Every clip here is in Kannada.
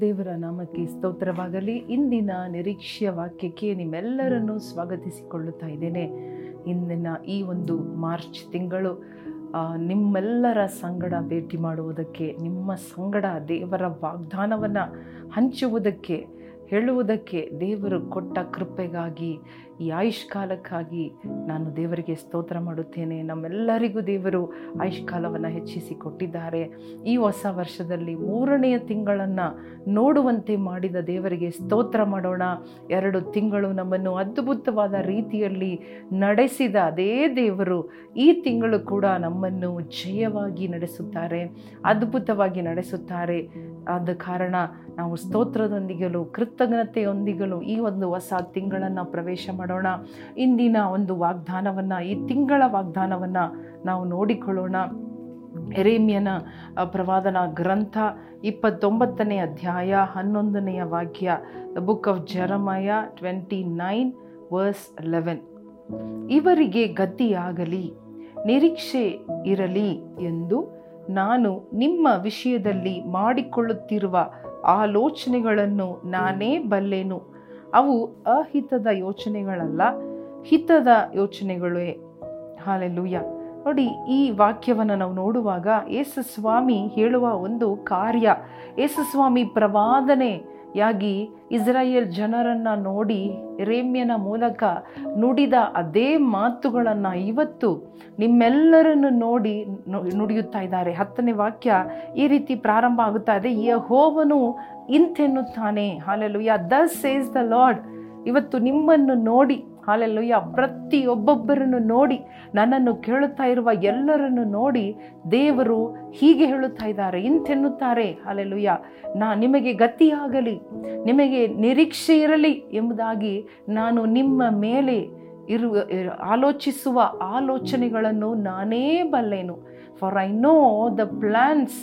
ದೇವರ ನಾಮಕ್ಕೆ ಸ್ತೋತ್ರವಾಗಲಿ. ಇಂದಿನ ನಿರೀಕ್ಷೆಯ ವಾಕ್ಯಕ್ಕೆ ನಿಮ್ಮೆಲ್ಲರನ್ನು ಸ್ವಾಗತಿಸಿಕೊಳ್ಳುತ್ತಾ ಇದ್ದೇನೆ. ಇಂದಿನ ಈ ಒಂದು ಮಾರ್ಚ್ ತಿಂಗಳು ನಿಮ್ಮೆಲ್ಲರ ಸಂಗಡ ಭೇಟಿ ಮಾಡುವುದಕ್ಕೆ, ನಿಮ್ಮ ಸಂಗಡ ದೇವರ ವಾಗ್ದಾನವನ್ನು ಹಂಚುವುದಕ್ಕೆ, ಹೇಳುವುದಕ್ಕೆ ದೇವರು ಕೊಟ್ಟ ಕೃಪೆಗಾಗಿ ಈ ಆಯುಷ್ಕಾಲಕ್ಕಾಗಿ ನಾನು ದೇವರಿಗೆ ಸ್ತೋತ್ರ ಮಾಡುತ್ತೇನೆ. ನಮ್ಮೆಲ್ಲರಿಗೂ ದೇವರು ಆಯುಷ್ಕಾಲವನ್ನು ಹೆಚ್ಚಿಸಿ ಕೊಟ್ಟಿದ್ದಾರೆ. ಈ ಹೊಸ ವರ್ಷದಲ್ಲಿ ಮೂರನೆಯ ತಿಂಗಳನ್ನು ನೋಡುವಂತೆ ಮಾಡಿದ ದೇವರಿಗೆ ಸ್ತೋತ್ರ ಮಾಡೋಣ. ಎರಡು ತಿಂಗಳು ನಮ್ಮನ್ನು ಅದ್ಭುತವಾದ ರೀತಿಯಲ್ಲಿ ನಡೆಸಿದ ಅದೇ ದೇವರು ಈ ತಿಂಗಳು ಕೂಡ ನಮ್ಮನ್ನು ಜಯವಾಗಿ ನಡೆಸುತ್ತಾರೆ, ಅದ್ಭುತವಾಗಿ ನಡೆಸುತ್ತಾರೆ. ಆದ ಕಾರಣ ನಾವು ಸ್ತೋತ್ರದೊಂದಿಗಲು ಕೃತಜ್ಞತೆಯೊಂದಿಗಲು ಈ ಒಂದು ಹೊಸ ತಿಂಗಳನ್ನು ಪ್ರವೇಶ ಮಾಡೋಣ. ಇಂದಿನ ಒಂದು ವಾಗ್ದಾನವನ್ನು, ಈ ತಿಂಗಳ ವಾಗ್ದಾನವನ್ನು ನಾವು ನೋಡಿಕೊಳ್ಳೋಣ. ಎರೇಮಿಯನ ಪ್ರವಾದನ ಗ್ರಂಥ ಇಪ್ಪತ್ತೊಂಬತ್ತನೇ ಅಧ್ಯಾಯ ಹನ್ನೊಂದನೆಯ ವಾಕ್ಯ the book of Jeremiah twenty nine verse eleven ಇವರಿಗೆ ಗತಿಯಾಗಲಿ ನಿರೀಕ್ಷೆ ಇರಲಿ ಎಂದು ನಾನು ನಿಮ್ಮ ವಿಷಯದಲ್ಲಿ ಮಾಡಿಕೊಳ್ಳುತ್ತಿರುವ ಆಲೋಚನೆಗಳನ್ನು ನಾನೇ ಬಲ್ಲೆನು. ಅವು ಅಹಿತದ ಯೋಚನೆಗಳಲ್ಲ, ಹಿತದ ಯೋಚನೆಗಳೇ. ಹಾಲೆಲ್ಲೂಯ್ಯ ನೋಡಿ, ಈ ವಾಕ್ಯವನ್ನು ನಾವು ನೋಡುವಾಗ ಯೇಸುಸ್ವಾಮಿ ಹೇಳುವ ಒಂದು ಕಾರ್ಯ, ಯೇಸು ಸ್ವಾಮಿ ಪ್ರವಾದನೆಯಾಗಿ ಇಸ್ರಾಯೇಲ್ ಜನರನ್ನು ನೋಡಿ ರೇಮ್ಯನ ಮೂಲಕ ನುಡಿದ ಅದೇ ಮಾತುಗಳನ್ನು ಇವತ್ತು ನಿಮ್ಮೆಲ್ಲರನ್ನು ನೋಡಿ ನುಡಿಯುತ್ತಾ ಇದ್ದಾರೆ. ಹತ್ತನೇ ವಾಕ್ಯ ಈ ರೀತಿ ಪ್ರಾರಂಭ ಆಗುತ್ತಾ ಇದೆ. ಯಹೋವನು ಇಂತೆನ್ನುತ್ತಾನೆ. Hallelujah. Thus says the Lord ಇವತ್ತು ನಿಮ್ಮನ್ನು ನೋಡಿ ಹಾಲೆಲ್ಲುಯ್ಯ. ಪ್ರತಿಯೊಬ್ಬೊಬ್ಬರನ್ನು ನೋಡಿ, ನನ್ನನ್ನು ಕೇಳುತ್ತಾ ಇರುವ ಎಲ್ಲರನ್ನು ನೋಡಿ ದೇವರು ಹೀಗೆ ಹೇಳುತ್ತಾ ಇದ್ದಾರೆ, ಇಂತೆನ್ನುತ್ತಾರೆ. ಹಾಲೆಲ್ಲುಯ್ಯ. ನಾ ನಿಮಗೆ ಗತಿಯಾಗಲಿ, ನಿಮಗೆ ನಿರೀಕ್ಷೆ ಇರಲಿ ಎಂಬುದಾಗಿ ನಾನು ನಿಮ್ಮ ಮೇಲೆ ಇರುವ, ಆಲೋಚಿಸುವ ಆಲೋಚನೆಗಳನ್ನು ನಾನೇ ಬಲ್ಲೆನು. For I know the plans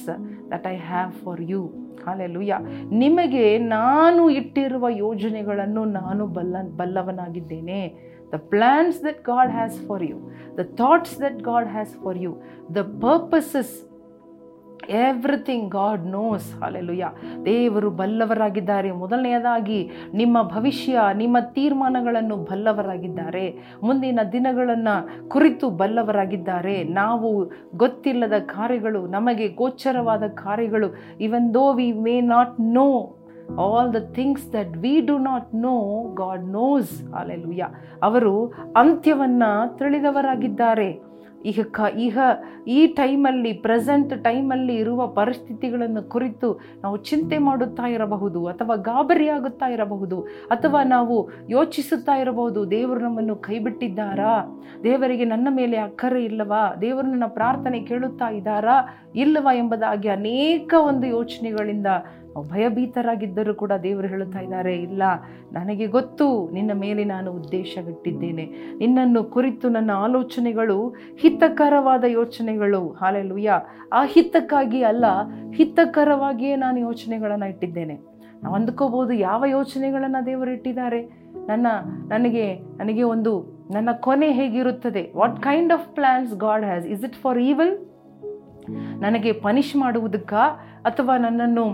that I have for you hallelujah ನಿಮಗೆ ನಾನು ಇಟ್ಟಿರುವ ಯೋಜನೆಗಳನ್ನು ನಾನು ಬಲ್ಲ, ಬಲ್ಲವನಾಗಿದ್ದೇನೆ. The plans that God has for you the thoughts that God has for you the purposes everything God knows hallelujah ದೇವರು ಬಲ್ಲವರಾಗಿದ್ದಾರೆ. ಮೊದಲನೆಯದಾಗಿ ನಿಮ್ಮ ಭವಿಷ್ಯ, ನಿಮ್ಮ ತೀರ್ಮಾನಗಳನ್ನು ಬಲ್ಲವರಾಗಿದ್ದಾರೆ. ಮುಂದಿನ ದಿನಗಳನ್ನು ಕುರಿತು ಬಲ್ಲವರಾಗಿದ್ದಾರೆ. ನಾವು ಗೊತ್ತಿಲ್ಲದ ಕಾರ್ಯಗಳು, ನಮಗೆ ಗೋಚರವಾದ ಕಾರ್ಯಗಳು even though we may not know all the things that we do not know God knows alleluia ಅವರು ಅಂತ್ಯವನ್ನು ತಿಳಿದವರಾಗಿದ್ದಾರೆ. ಈಗ ಕ, ಈಗ ಈ ಟೈಮಲ್ಲಿ, ಪ್ರೆಸೆಂಟ್ ಟೈಮಲ್ಲಿ ಇರುವ ಪರಿಸ್ಥಿತಿಗಳನ್ನು ಕುರಿತು ನಾವು ಚಿಂತೆ ಮಾಡುತ್ತಾ ಇರಬಹುದು ಅಥವಾ ಗಾಬರಿಯಾಗುತ್ತಾ ಇರಬಹುದು ಅಥವಾ ನಾವು ಯೋಚಿಸುತ್ತಾ ಇರಬಹುದು, ದೇವರು ನಮ್ಮನ್ನು ಕೈಬಿಟ್ಟಿದ್ದಾರಾ? ದೇವರಿಗೆ ನನ್ನ ಮೇಲೆ ಅಕ್ಕರೆ ಇಲ್ಲವಾ? ದೇವರು ನನ್ನ ಪ್ರಾರ್ಥನೆ ಕೇಳುತ್ತಾ ಇದ್ದಾರಾ? ಇಲ್ಲವಾ ಎಂಬುದಾಗಿ ಅನೇಕ ಒಂದು ಯೋಚನೆಗಳಿಂದ ಭಯಭೀತರಾಗಿದ್ದರೂ ಕೂಡ ದೇವರು ಹೇಳುತ್ತಾ ಇದ್ದಾರೆ, ಇಲ್ಲ, ನನಗೆ ಗೊತ್ತು, ನಿನ್ನ ಮೇಲೆ ನಾನು ಉದ್ದೇಶವಿಟ್ಟಿದ್ದೇನೆ. ನಿನ್ನನ್ನು ಕುರಿತು ನನ್ನ ಆಲೋಚನೆಗಳು ಹಿತಕರವಾದ ಯೋಚನೆಗಳು. ಹಾಲೆಲುಯ್ಯ ಆ ಹಿತಕ್ಕಾಗಿ ಅಲ್ಲ, ಹಿತಕರವಾಗಿಯೇ ನಾನು ಯೋಚನೆಗಳನ್ನು ಇಟ್ಟಿದ್ದೇನೆ. ನಾವು ಅಂದ್ಕೋಬೋದು ಯಾವ ಯೋಚನೆಗಳನ್ನು ದೇವರು ಇಟ್ಟಿದ್ದಾರೆ. ನನ್ನ, ನನಗೆ ನನಗೆ ಒಂದು, ನನ್ನ ಕೊನೆ ಹೇಗಿರುತ್ತದೆ? What kind of plans God has is it for evil ನನಗೆ ಪನಿಷ್ ಮಾಡುವುದಕ್ಕ ಅಥವಾ ನನ್ನನ್ನು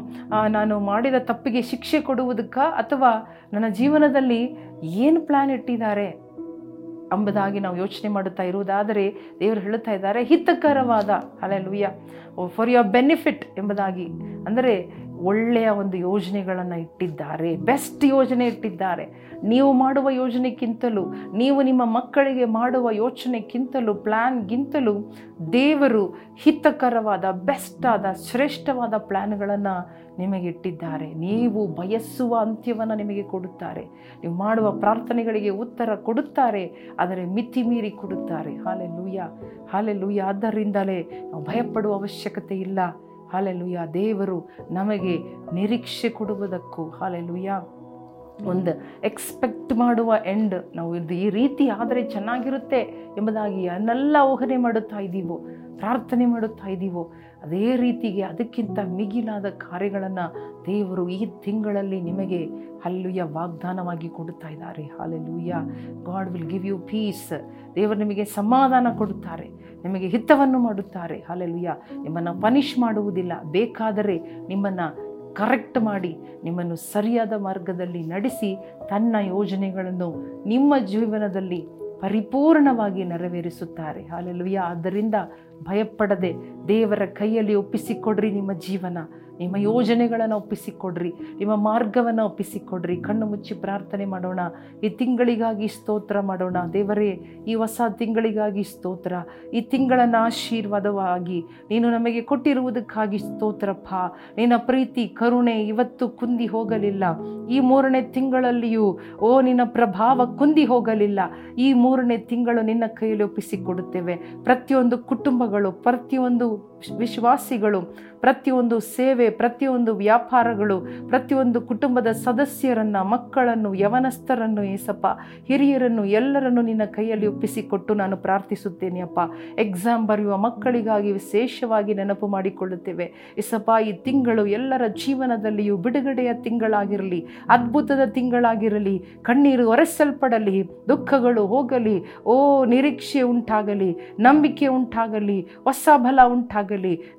ನಾನು ಮಾಡಿದ ತಪ್ಪಿಗೆ ಶಿಕ್ಷೆ ಕೊಡುವುದಕ್ಕ ಅಥವಾ ನನ್ನ ಜೀವನದಲ್ಲಿ ಏನು ಪ್ಲ್ಯಾನ್ ಇಟ್ಟಿದ್ದಾರೆ ಎಂಬುದಾಗಿ ನಾವು ಯೋಚನೆ ಮಾಡುತ್ತಾ ಇರುವುದಾದರೆ ದೇವರು ಹೇಳುತ್ತಾ ಇದ್ದಾರೆ, ಹಿತಕರವಾದ ಅಲೆಲುಯ್ಯ ಫಾರ್ ಯುವರ್ ಬೆನಿಫಿಟ್ ಎಂಬುದಾಗಿ. ಅಂದರೆ ಒಳ್ಳೆಯ ಒಂದು ಯೋಜನೆಗಳನ್ನು ಇಟ್ಟಿದ್ದಾರೆ ಬೆಸ್ಟ್ ಯೋಜನೆ ಇಟ್ಟಿದ್ದಾರೆ. ನೀವು ಮಾಡುವ ಯೋಜನೆಗಿಂತಲೂ ನೀವು ನಿಮ್ಮ ಮಕ್ಕಳಿಗೆ ಮಾಡುವ ಯೋಚನೆಗಿಂತಲೂ ಪ್ಲ್ಯಾನ್ಗಿಂತಲೂ ದೇವರು ಹಿತಕರವಾದ ಆದ, ಶ್ರೇಷ್ಠವಾದ ಪ್ಲ್ಯಾನ್ಗಳನ್ನು ನಿಮಗೆ ಇಟ್ಟಿದ್ದಾರೆ. ನೀವು ಬಯಸುವ ಅಂತ್ಯವನ್ನು ನಿಮಗೆ ಕೊಡುತ್ತಾರೆ. ನೀವು ಮಾಡುವ ಪ್ರಾರ್ಥನೆಗಳಿಗೆ ಉತ್ತರ ಕೊಡುತ್ತಾರೆ, ಆದರೆ ಮಿತಿ ಮೀರಿ ಕೊಡುತ್ತಾರೆ. ಹಾಲೆ ಲೂಯ ಹಾಲೆ ಲೂಯ ಆದ್ದರಿಂದಲೇ ನಾವು ಭಯಪಡುವ ಅವಶ್ಯಕತೆ ಇಲ್ಲ. ಹಾಲೆಲುಯ್ಯ ದೇವರು ನಮಗೆ ನಿರೀಕ್ಷೆ ಕೊಡುವುದಕ್ಕೂ ಹಾಲೆಲುಯ್ಯ ಒಂದು ಎಕ್ಸ್ಪೆಕ್ಟ್ ಮಾಡುವ ಎಂಡ್. ನಾವು ಇದು ಈ ರೀತಿ ಆದರೆ ಚೆನ್ನಾಗಿರುತ್ತೆ ಎಂಬುದಾಗಿ ಅನ್ನೆಲ್ಲ ಊಹನೆ ಮಾಡುತ್ತಾ ಇದ್ದೀವೋ, ಪ್ರಾರ್ಥನೆ ಮಾಡುತ್ತಾ ಇದ್ದೀವೋ, ಅದೇ ರೀತಿಗೆ ಅದಕ್ಕಿಂತ ಮಿಗಿಲಾದ ಕಾರ್ಯಗಳನ್ನು ದೇವರು ಈ ತಿಂಗಳಲ್ಲಿ ನಿಮಗೆ ಹಲ್ಲುಯ್ಯ ವಾಗ್ದಾನವಾಗಿ ಕೊಡುತ್ತಾ ಇದ್ದಾರೆ. Hallelujah God will give you peace ದೇವರು ನಿಮಗೆ ಸಮಾಧಾನ ಕೊಡುತ್ತಾರೆ, ನಿಮಗೆ ಹಿತವನ್ನು ಮಾಡುತ್ತಾರೆ. ಹಾಲೆಲ್ಲುಯ್ಯ ನಿಮ್ಮನ್ನು ಪನಿಷ್ ಮಾಡುವುದಿಲ್ಲ. ಬೇಕಾದರೆ ನಿಮ್ಮನ್ನು ಕರೆಕ್ಟ್ ಮಾಡಿ ನಿಮ್ಮನ್ನು ಸರಿಯಾದ ಮಾರ್ಗದಲ್ಲಿ ನಡೆಸಿ ತನ್ನ ಯೋಜನೆಗಳನ್ನು ನಿಮ್ಮ ಜೀವನದಲ್ಲಿ ಪರಿಪೂರ್ಣವಾಗಿ ನೆರವೇರಿಸುತ್ತಾರೆ. ಹಾಲೆಲುಯ್ಯ ಆದ್ದರಿಂದ ಭಯಪಡದೆ ದೇವರ ಕೈಯಲ್ಲಿ ಒಪ್ಪಿಸಿಕೊಡ್ರಿ ನಿಮ್ಮ ಜೀವನ. ನಿಮ್ಮ ಯೋಜನೆಗಳನ್ನು ಒಪ್ಪಿಸಿಕೊಡ್ರಿ, ನಿಮ್ಮ ಮಾರ್ಗವನ್ನು ಒಪ್ಪಿಸಿಕೊಡ್ರಿ, ಕಣ್ಣು ಮುಚ್ಚಿ ಪ್ರಾರ್ಥನೆ ಮಾಡೋಣ, ಈ ತಿಂಗಳಿಗಾಗಿ ಸ್ತೋತ್ರ ಮಾಡೋಣ. ದೇವರೇ, ಈ ಹೊಸ ತಿಂಗಳಿಗಾಗಿ ಸ್ತೋತ್ರ, ಈ ತಿಂಗಳನ್ನು ಆಶೀರ್ವಾದವಾಗಿ ನೀನು ನಮಗೆ ಕೊಟ್ಟಿರುವುದಕ್ಕಾಗಿ ಸ್ತೋತ್ರಪ್ಪ. ನಿನ್ನ ಪ್ರೀತಿ, ಕರುಣೆ ಇವತ್ತು ಕುಂದಿ ಹೋಗಲಿಲ್ಲ. ಈ ಮೂರನೇ ತಿಂಗಳಲ್ಲಿಯೂ, ಓ ನಿನ್ನ ಪ್ರಭಾವ ಕುಂದಿ ಹೋಗಲಿಲ್ಲ. ಈ ಮೂರನೇ ತಿಂಗಳು ನಿನ್ನ ಕೈಯಲ್ಲಿ ಒಪ್ಪಿಸಿಕೊಡುತ್ತೇವೆ. ಪ್ರತಿಯೊಂದು ಕುಟುಂಬಗಳು, ಪ್ರತಿಯೊಂದು ವಿಶ್ವಾಸಿಗಳು, ಪ್ರತಿಯೊಂದು ಸೇವೆ, ಪ್ರತಿಯೊಂದು ವ್ಯಾಪಾರಗಳು, ಪ್ರತಿಯೊಂದು ಕುಟುಂಬದ ಸದಸ್ಯರನ್ನು, ಮಕ್ಕಳನ್ನು, ಯವನಸ್ಥರನ್ನು ಏಸಪ್ಪ, ಹಿರಿಯರನ್ನು ಎಲ್ಲರನ್ನು ನಿನ್ನ ಕೈಯಲ್ಲಿ ಒಪ್ಪಿಸಿಕೊಟ್ಟು ನಾನು ಪ್ರಾರ್ಥಿಸುತ್ತೇನೆ ಅಪ್ಪ. ಎಕ್ಸಾಮ್ ಬರೆಯುವ ಮಕ್ಕಳಿಗಾಗಿ ವಿಶೇಷವಾಗಿ ನೆನಪು ಮಾಡಿಕೊಳ್ಳುತ್ತೇವೆ. ಏಸಪ್ಪ, ಈ ತಿಂಗಳು ಎಲ್ಲರ ಜೀವನದಲ್ಲಿಯೂ ಬಿಡುಗಡೆಯ ತಿಂಗಳಾಗಿರಲಿ, ಅದ್ಭುತದ ತಿಂಗಳಾಗಿರಲಿ, ಕಣ್ಣೀರು ಒರೆಸಲ್ಪಡಲಿ, ದುಃಖಗಳು ಹೋಗಲಿ, ಓ ನಿರೀಕ್ಷೆ ಉಂಟಾಗಲಿ, ನಂಬಿಕೆ ಉಂಟಾಗಲಿ, ಹೊಸ ಬಲ ಉಂಟಾಗಲಿ.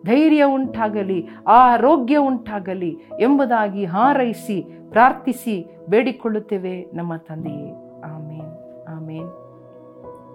ಧೈರ್ಯ ಉಂಟಾಗಲಿ, ಆರೋಗ್ಯ ಉಂಟಾಗಲಿ ಎಂಬುದಾಗಿ ಹಾರೈಸಿ, ಪ್ರಾರ್ಥಿಸಿ ಬೇಡಿಕೊಳ್ಳುತ್ತೇವೆ ನಮ್ಮ ತಂದೆಯೇ. ಆಮೇನ್. ಆಮೇನ್.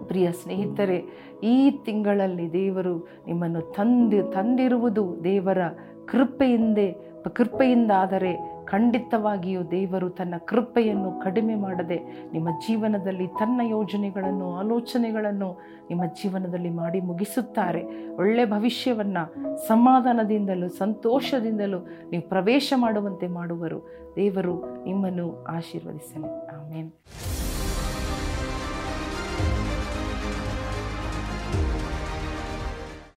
ಪ್ರಿಯ ಸ್ನೇಹಿತರೆ, ಈ ತಿಂಗಳಲ್ಲಿ ದೇವರು ನಿಮ್ಮನ್ನು ತಂದಿ, ತಂದಿರುವುದು ದೇವರ ಕೃಪೆಯಿಂದೆ, ಕೃಪೆಯಿಂದಾದರೆ ಖಂಡಿತವಾಗಿಯೂ ದೇವರು ತನ್ನ ಕೃಪೆಯನ್ನು ಕಡಿಮೆ ಮಾಡದೆ ನಿಮ್ಮ ಜೀವನದಲ್ಲಿ ತನ್ನ ಯೋಜನೆಗಳನ್ನು, ಆಲೋಚನೆಗಳನ್ನು ನಿಮ್ಮ ಜೀವನದಲ್ಲಿ ಮಾಡಿ ಮುಗಿಸುತ್ತಾರೆ. ಒಳ್ಳೆ ಭವಿಷ್ಯವನ್ನು ಸಮಾಧಾನದಿಂದಲೂ ಸಂತೋಷದಿಂದಲೂ ನೀವು ಪ್ರವೇಶ ಮಾಡುವಂತೆ ಮಾಡುವರು. ದೇವರು ನಿಮ್ಮನ್ನು ಆಶೀರ್ವದಿಸಲಿ. ಆಮೇನ್.